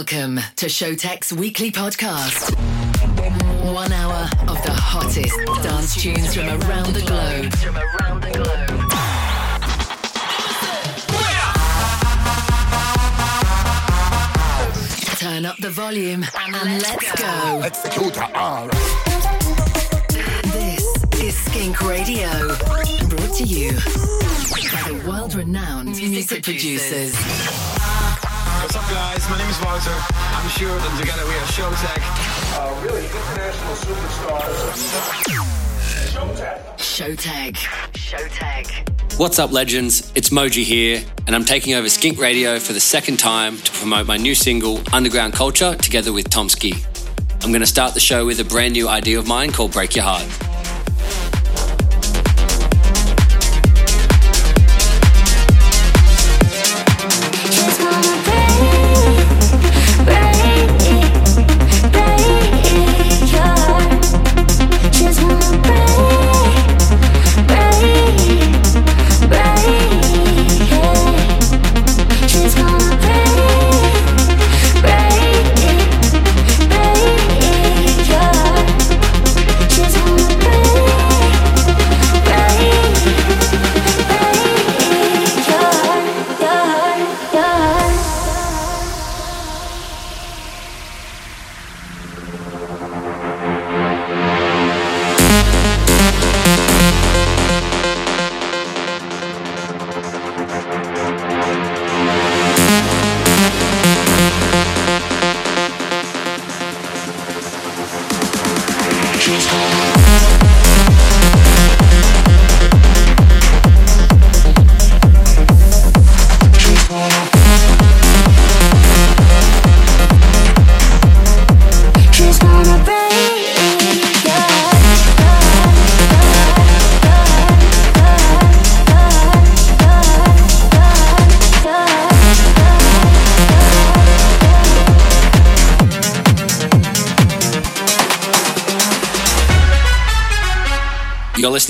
Welcome to Showtek's weekly podcast. One hour of the hottest dance tunes from around the globe. From around the globe. Turn up the volume and let's go. Executor R. This is Skink Radio, brought to you by the world-renowned music producers. What's up, guys? My name is Wouter. I'm Sjoerd, and together we are Showtek. uh, really international superstars. Showtech. Showtek. Showtek. What's up, legends? It's Moji here, and I'm taking over Skink Radio for the second time to promote my new single, Underground Culture, together with Tom Ski. I'm going to start the show with a brand new idea of mine called Break Your Heart.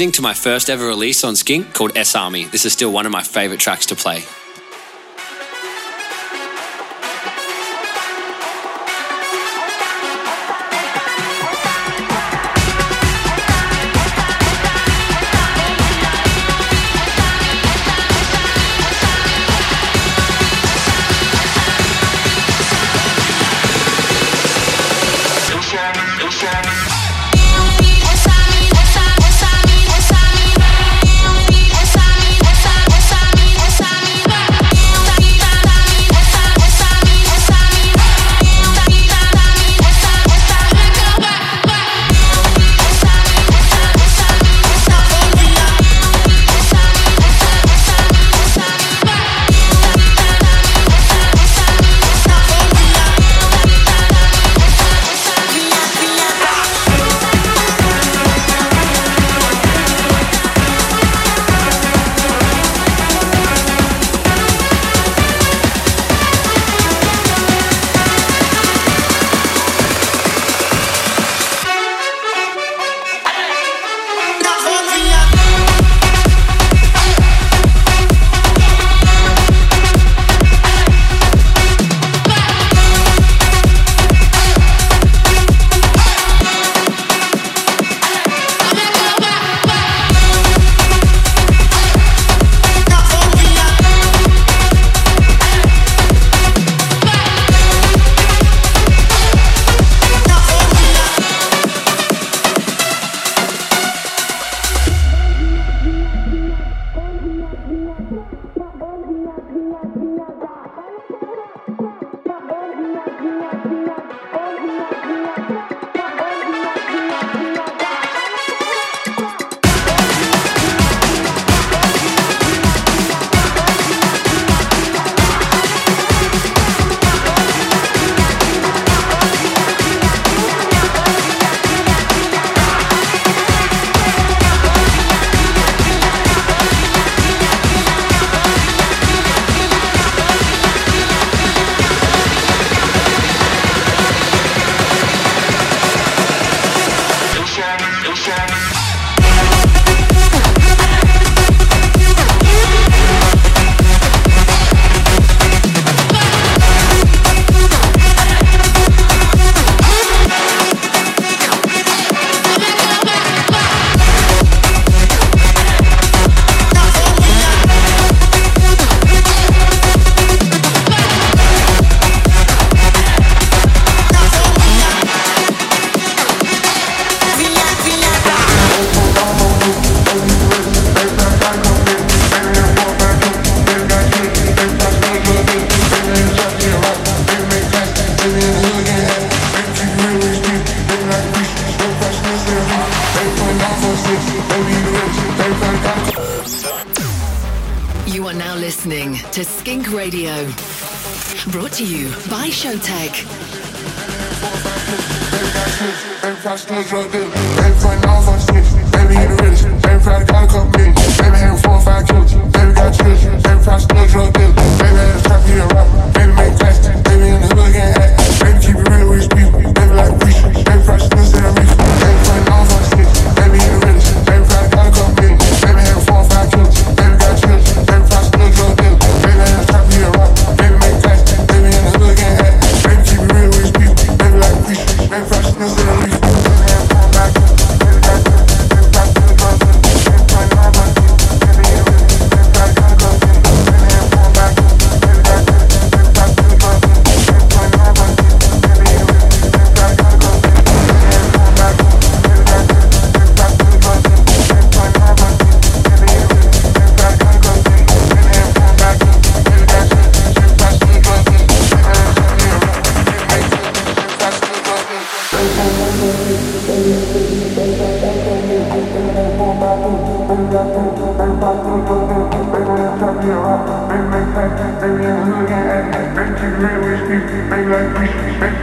Listening to my first ever release on Skink called S Army. This is still one of my favorite tracks to play. Listening to Skink Radio. Brought to you by Showtek. Baby, keep it real with people. Baby, like.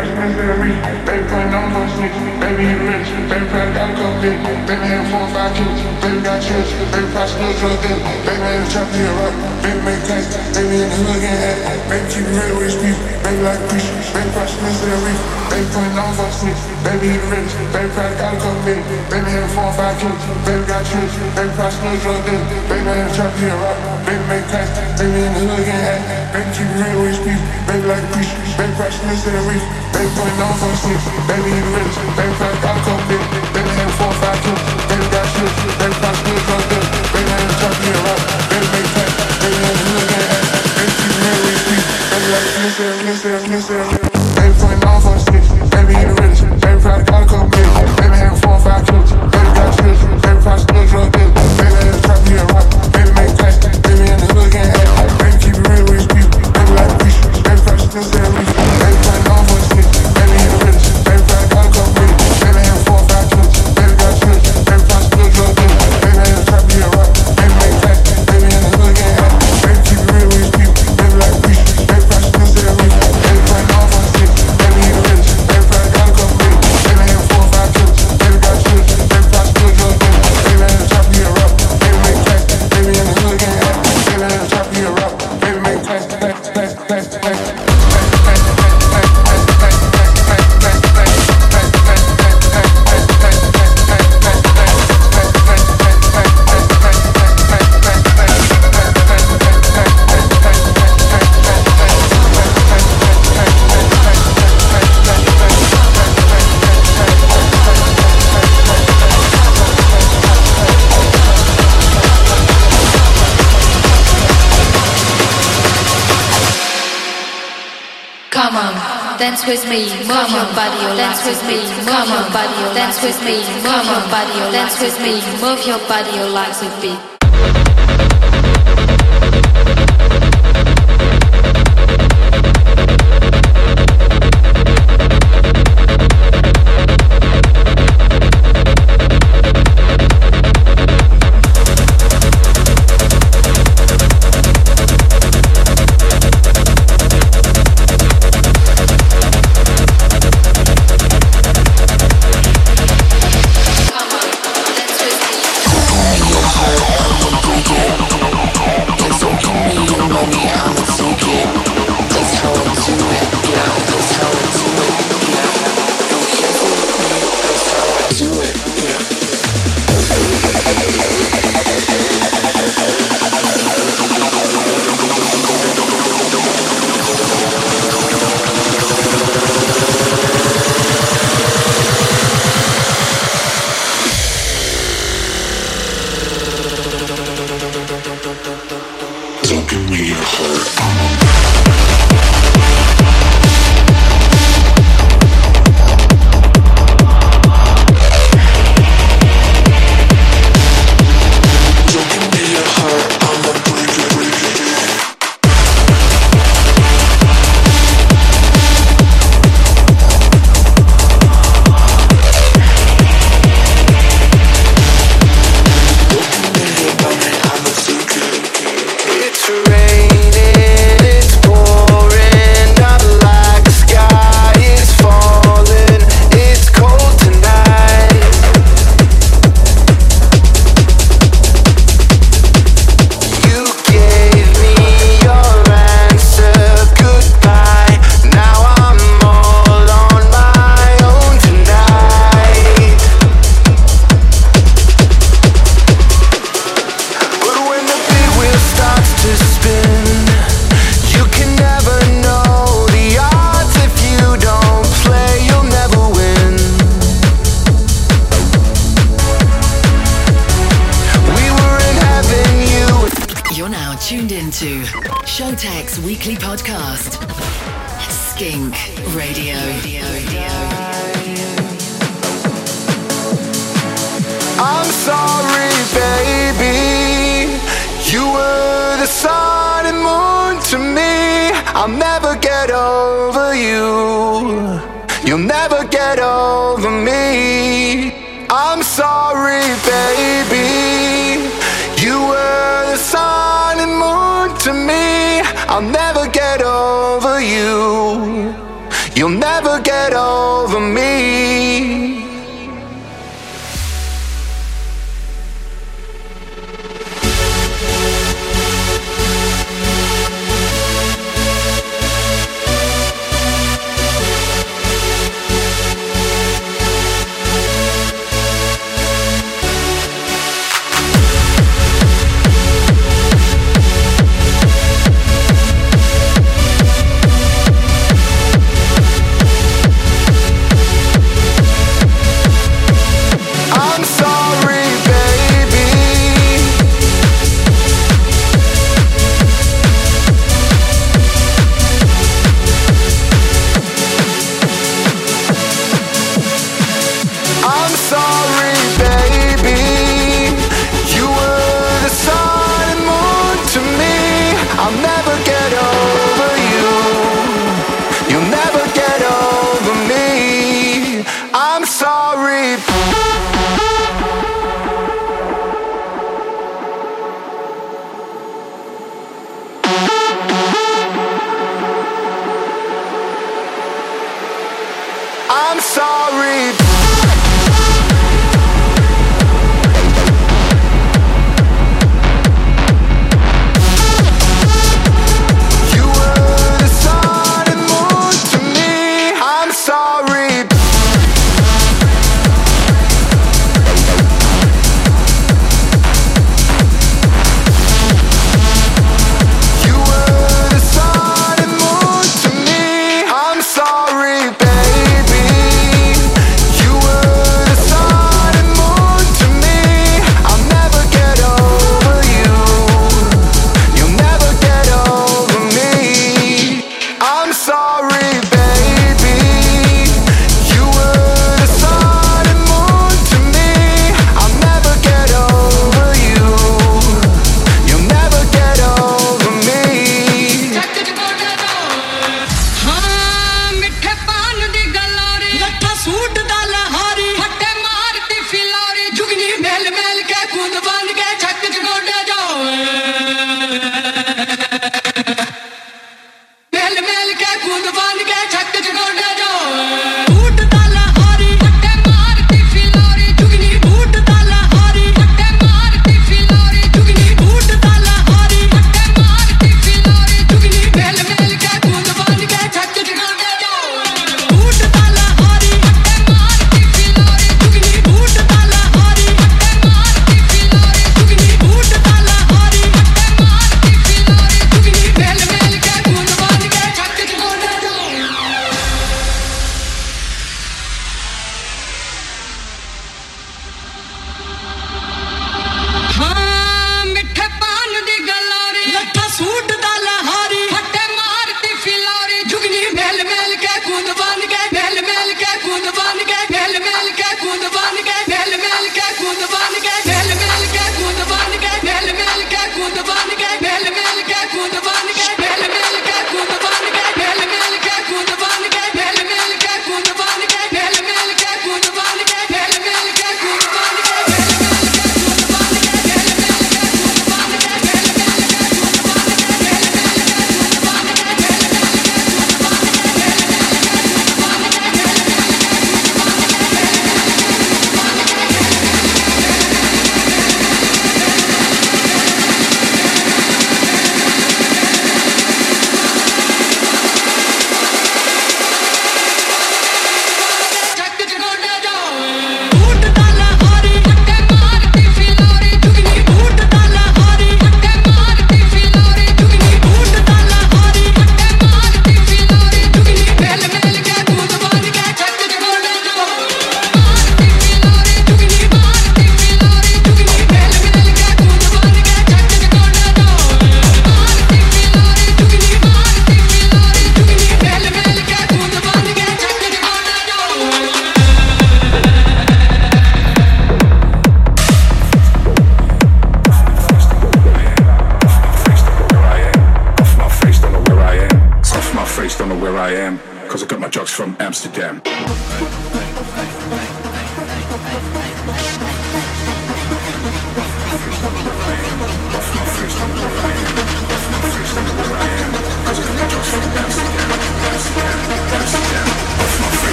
Baby, he the realest. Baby, probably got a couple million. Baby, having four or five kilos. Baby, got children. Baby, probably still drug dealer. Baby, had a trap here, rock. Baby, make class. Baby, in the hood, hat. Baby, keep real with people. Baby, like preacher. Baby, probably still say I'm rich. Baby, putting on for six. Baby, the realest. Baby, probably got a couple million. Baby, having four or five kilos. Baby, got children. Baby, probably still drug dealer. Baby, had a trap here, rock. Baby, having four or five kilos. Baby, got children. Baby, probably still drug dealer. Baby, had a trap here, rock. Dance with me, move your body, oh, dance with me, move your body, oh, dance with me, move your body, oh, dance with me, move your body, your legs with beat.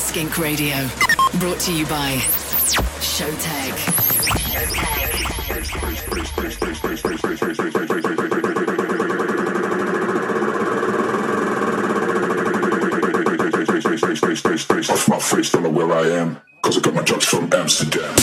Skink Radio. Brought to you by Showtek. Showtek. Off my face, don't know where I am, cause I got my drugs from Amsterdam.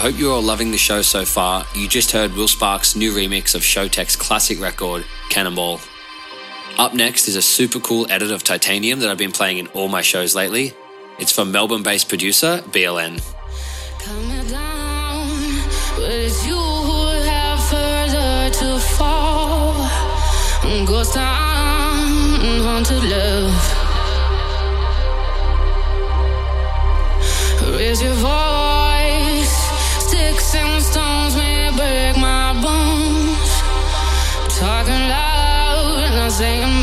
I hope you're all loving the show so far. You just heard Will Sparks' new remix of Showtek's classic record, Cannonball. Up next is a super cool edit of Titanium that I've been playing in all my shows lately. It's from Melbourne based producer BLN. Ghost love. Raise your voice. talking loud and I'm saying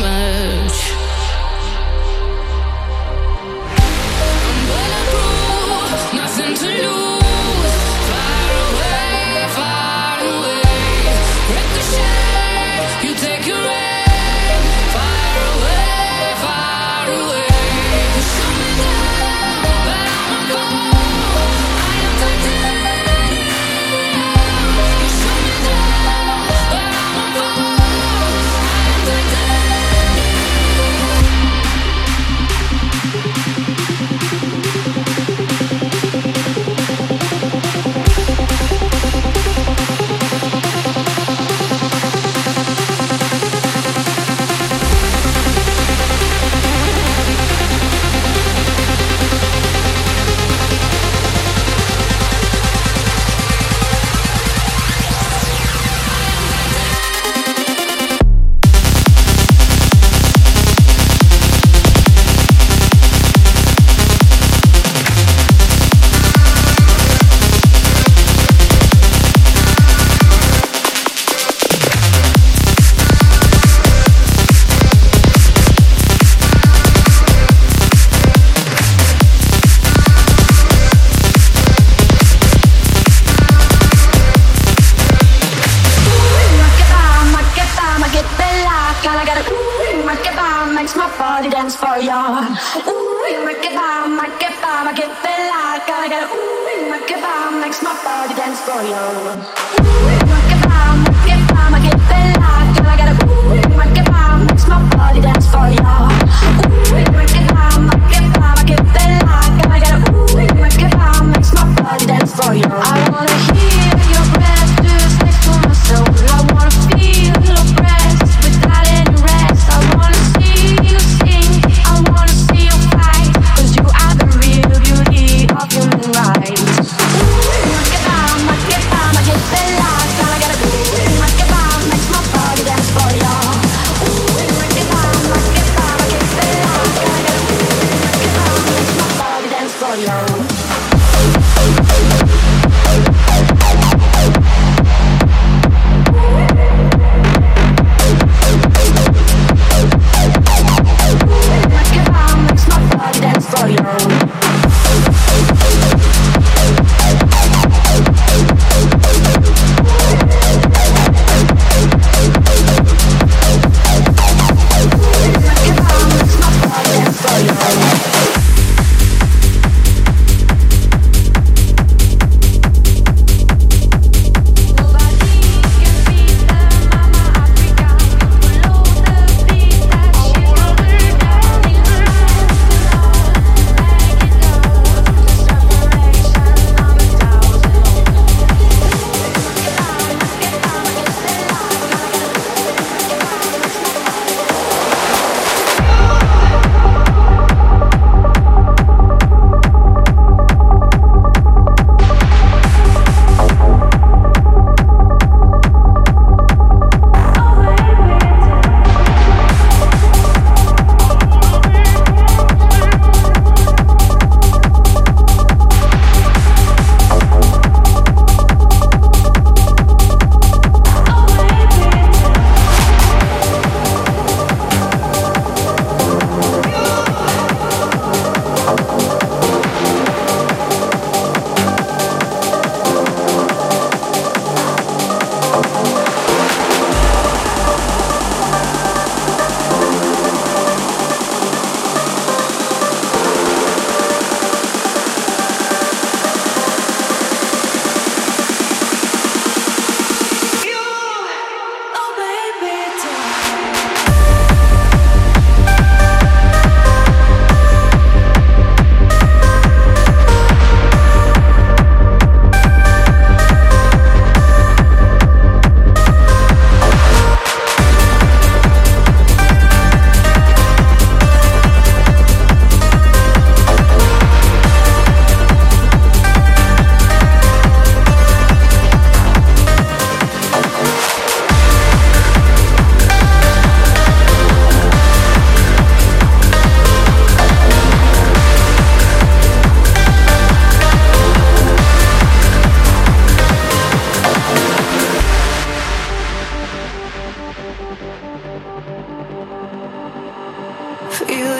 you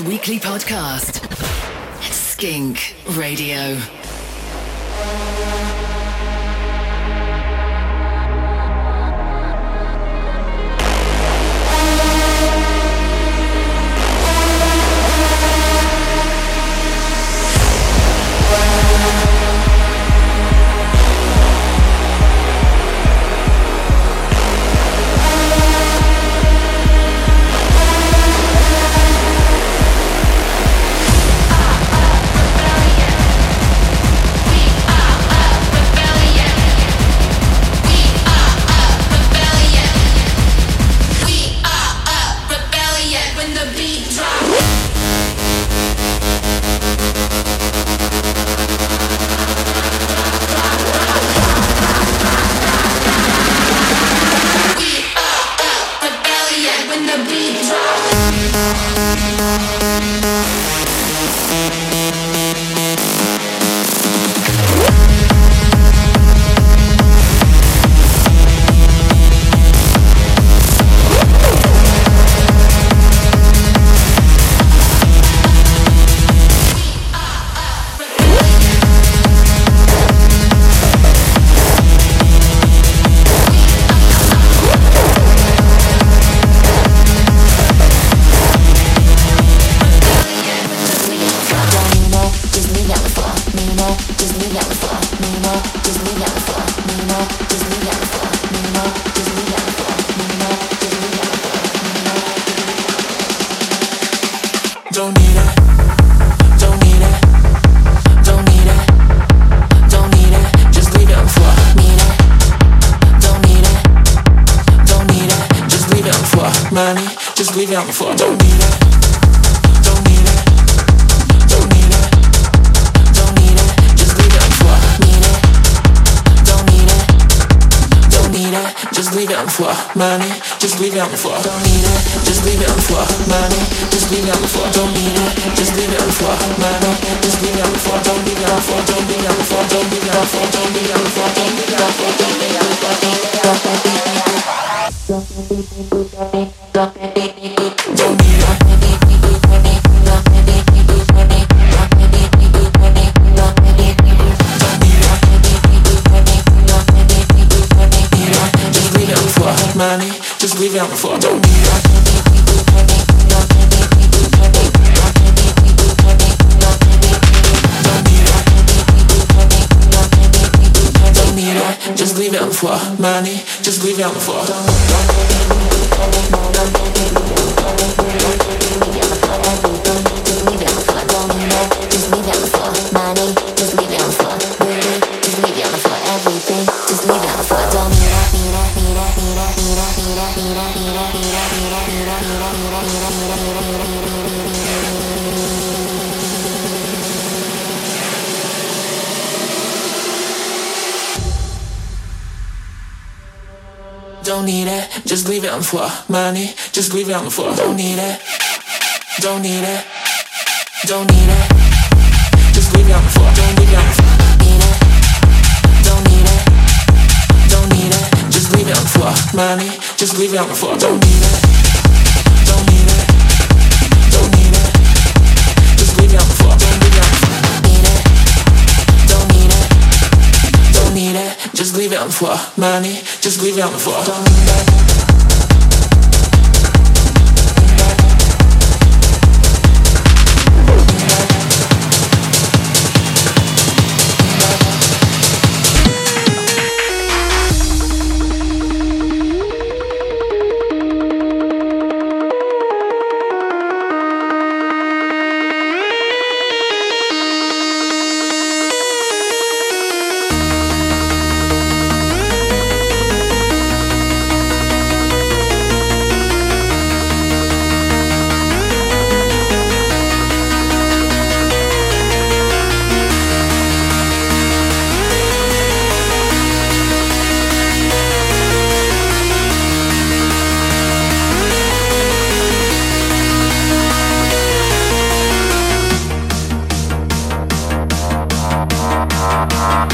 weekly podcast, Skink Radio. Floor. Money, just leave it on the floor. Don't need it, don't need it, don't need it. Just leave it on the floor. Don't leave it on the floor. Need it, don't need it, don't need it. Just leave it on the floor. Money, just leave it on the floor. Don't need it, don't need it, don't need it. Just leave it on the floor. Don't. Need it, don't need it, don't need it. Just leave it on the floor. Money, just leave it on the floor. Don't need it.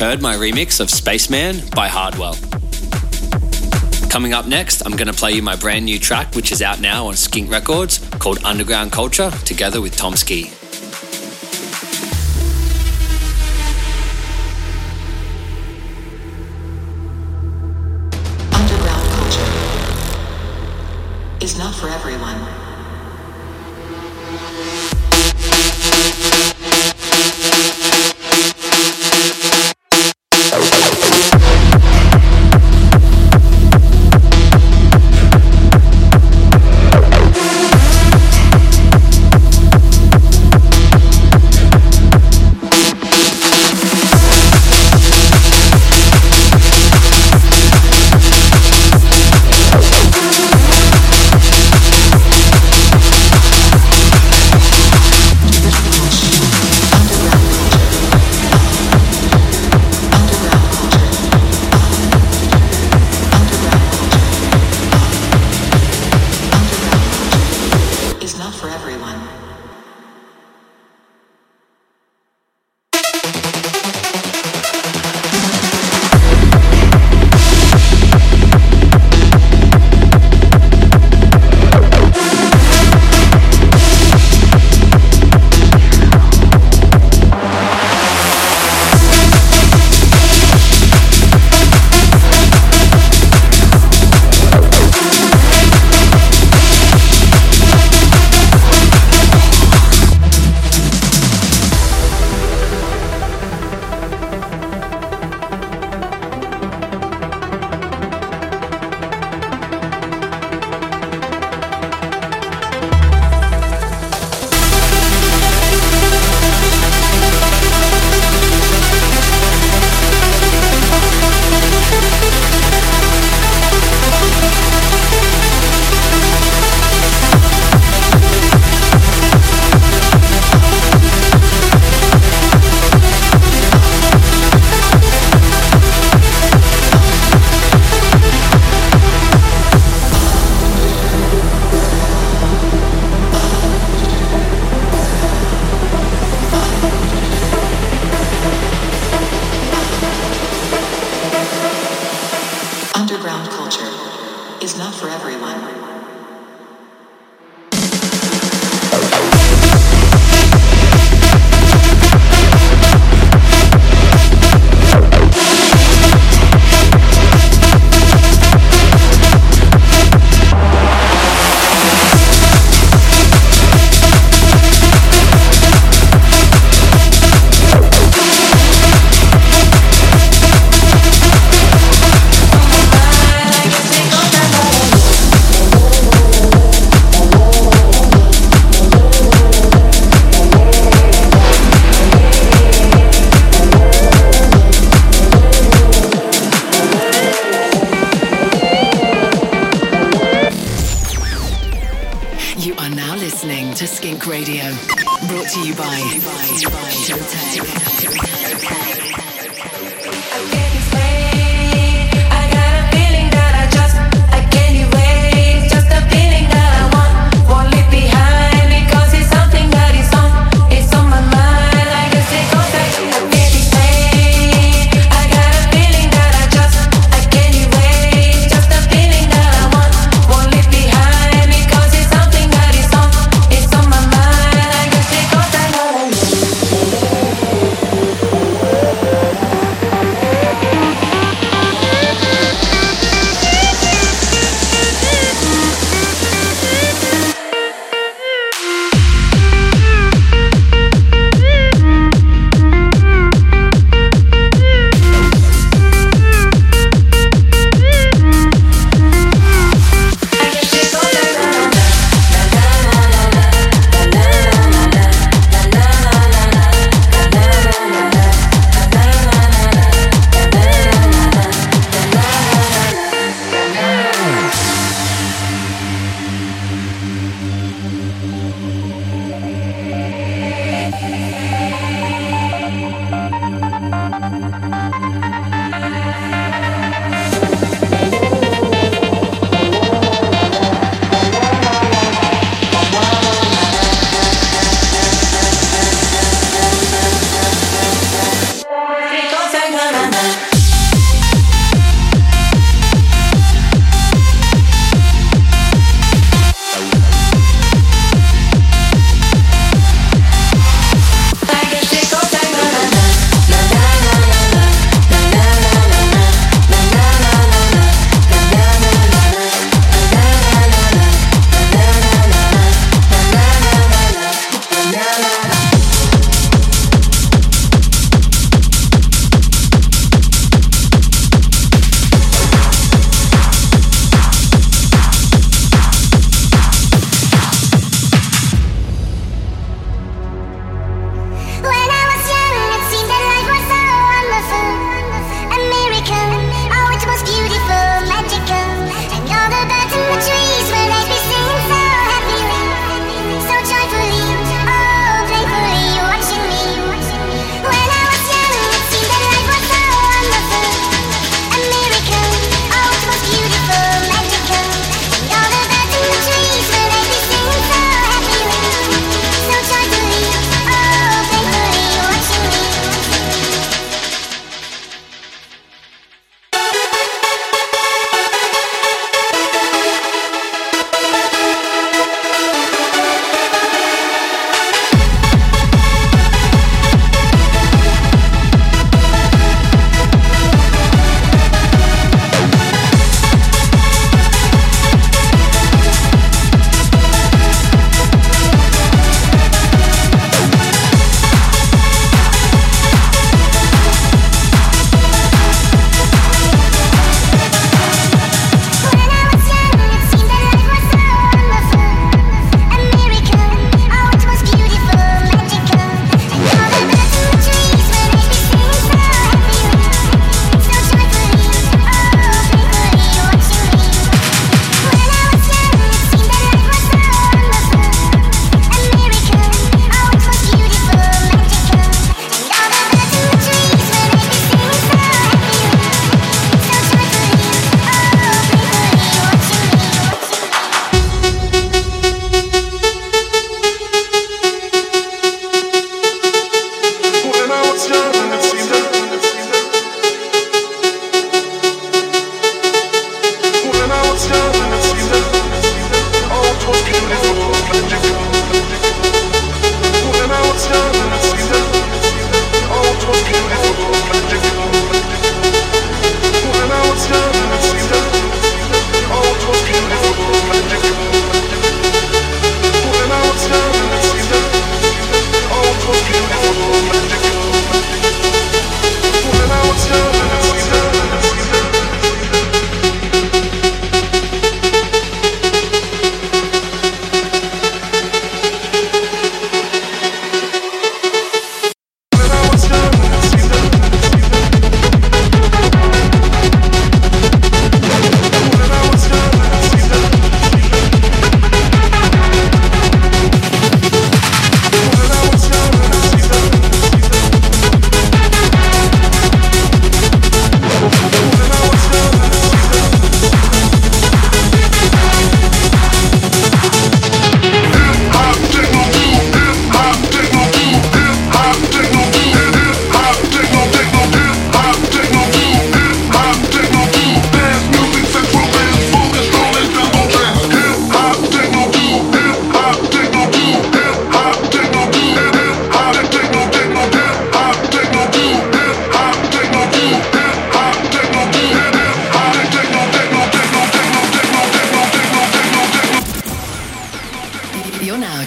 Heard my remix of Spaceman by Hardwell. Coming up next, I'm going to play you my brand new track, which is out now on Skink Records, called Underground Culture, together with Tom Ski. Showtek.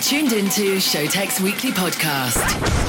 tuned into Showtek's weekly podcast.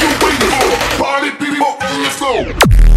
you waiting for? Party people, let's go!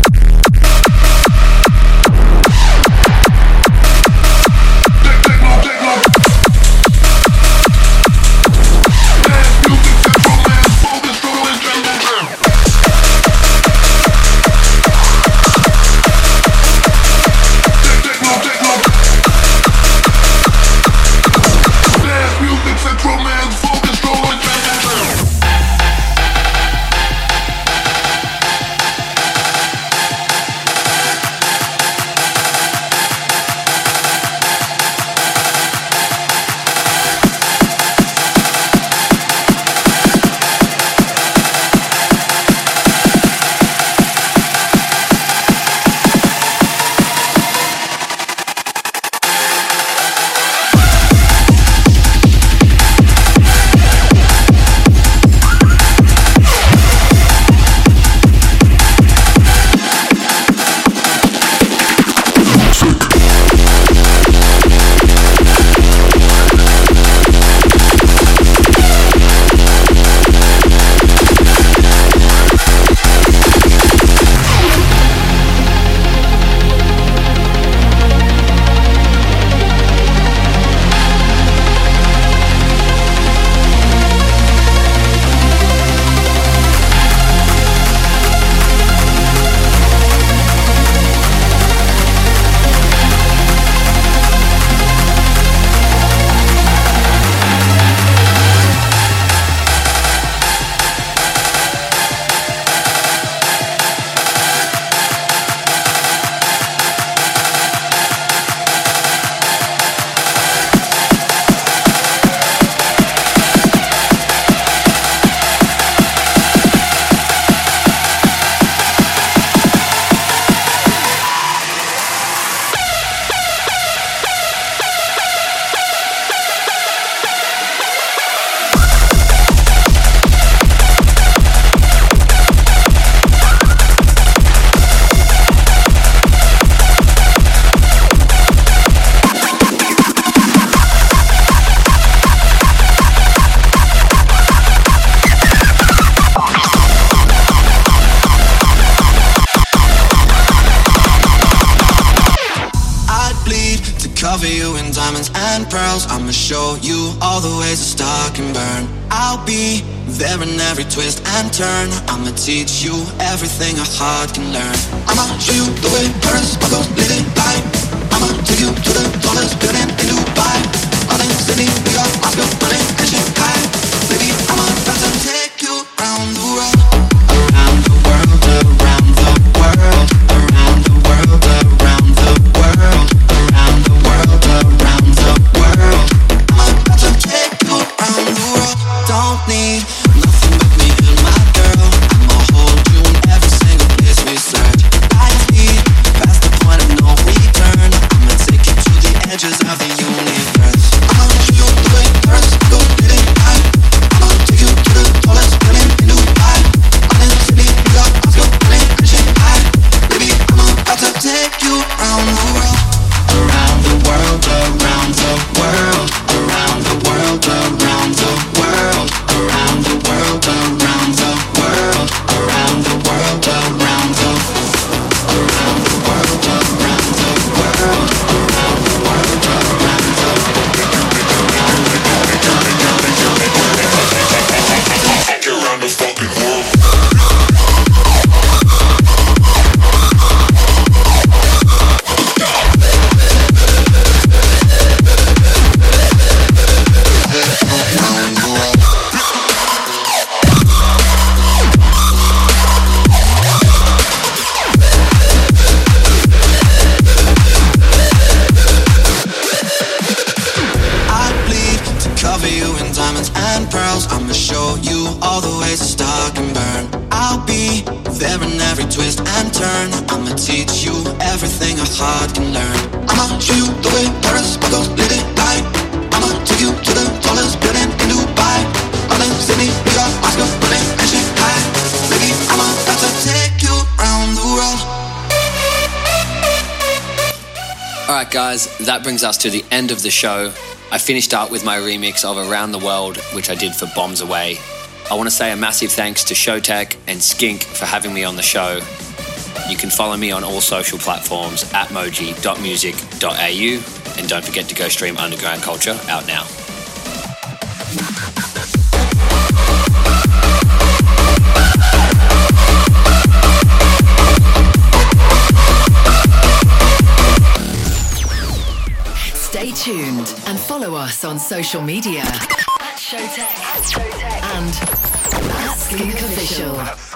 nothing a heart can learn. I'ma show you the way to the end of the show. I finished up with my remix of Around the World, which I did for Bombs Away. I want to say a massive thanks to Showtek and Skink for having me on the show. You can follow me on all social platforms at moji.music.au and don't forget to go stream Underground Culture out now. And follow us on social media at Showtek and at Official. Official.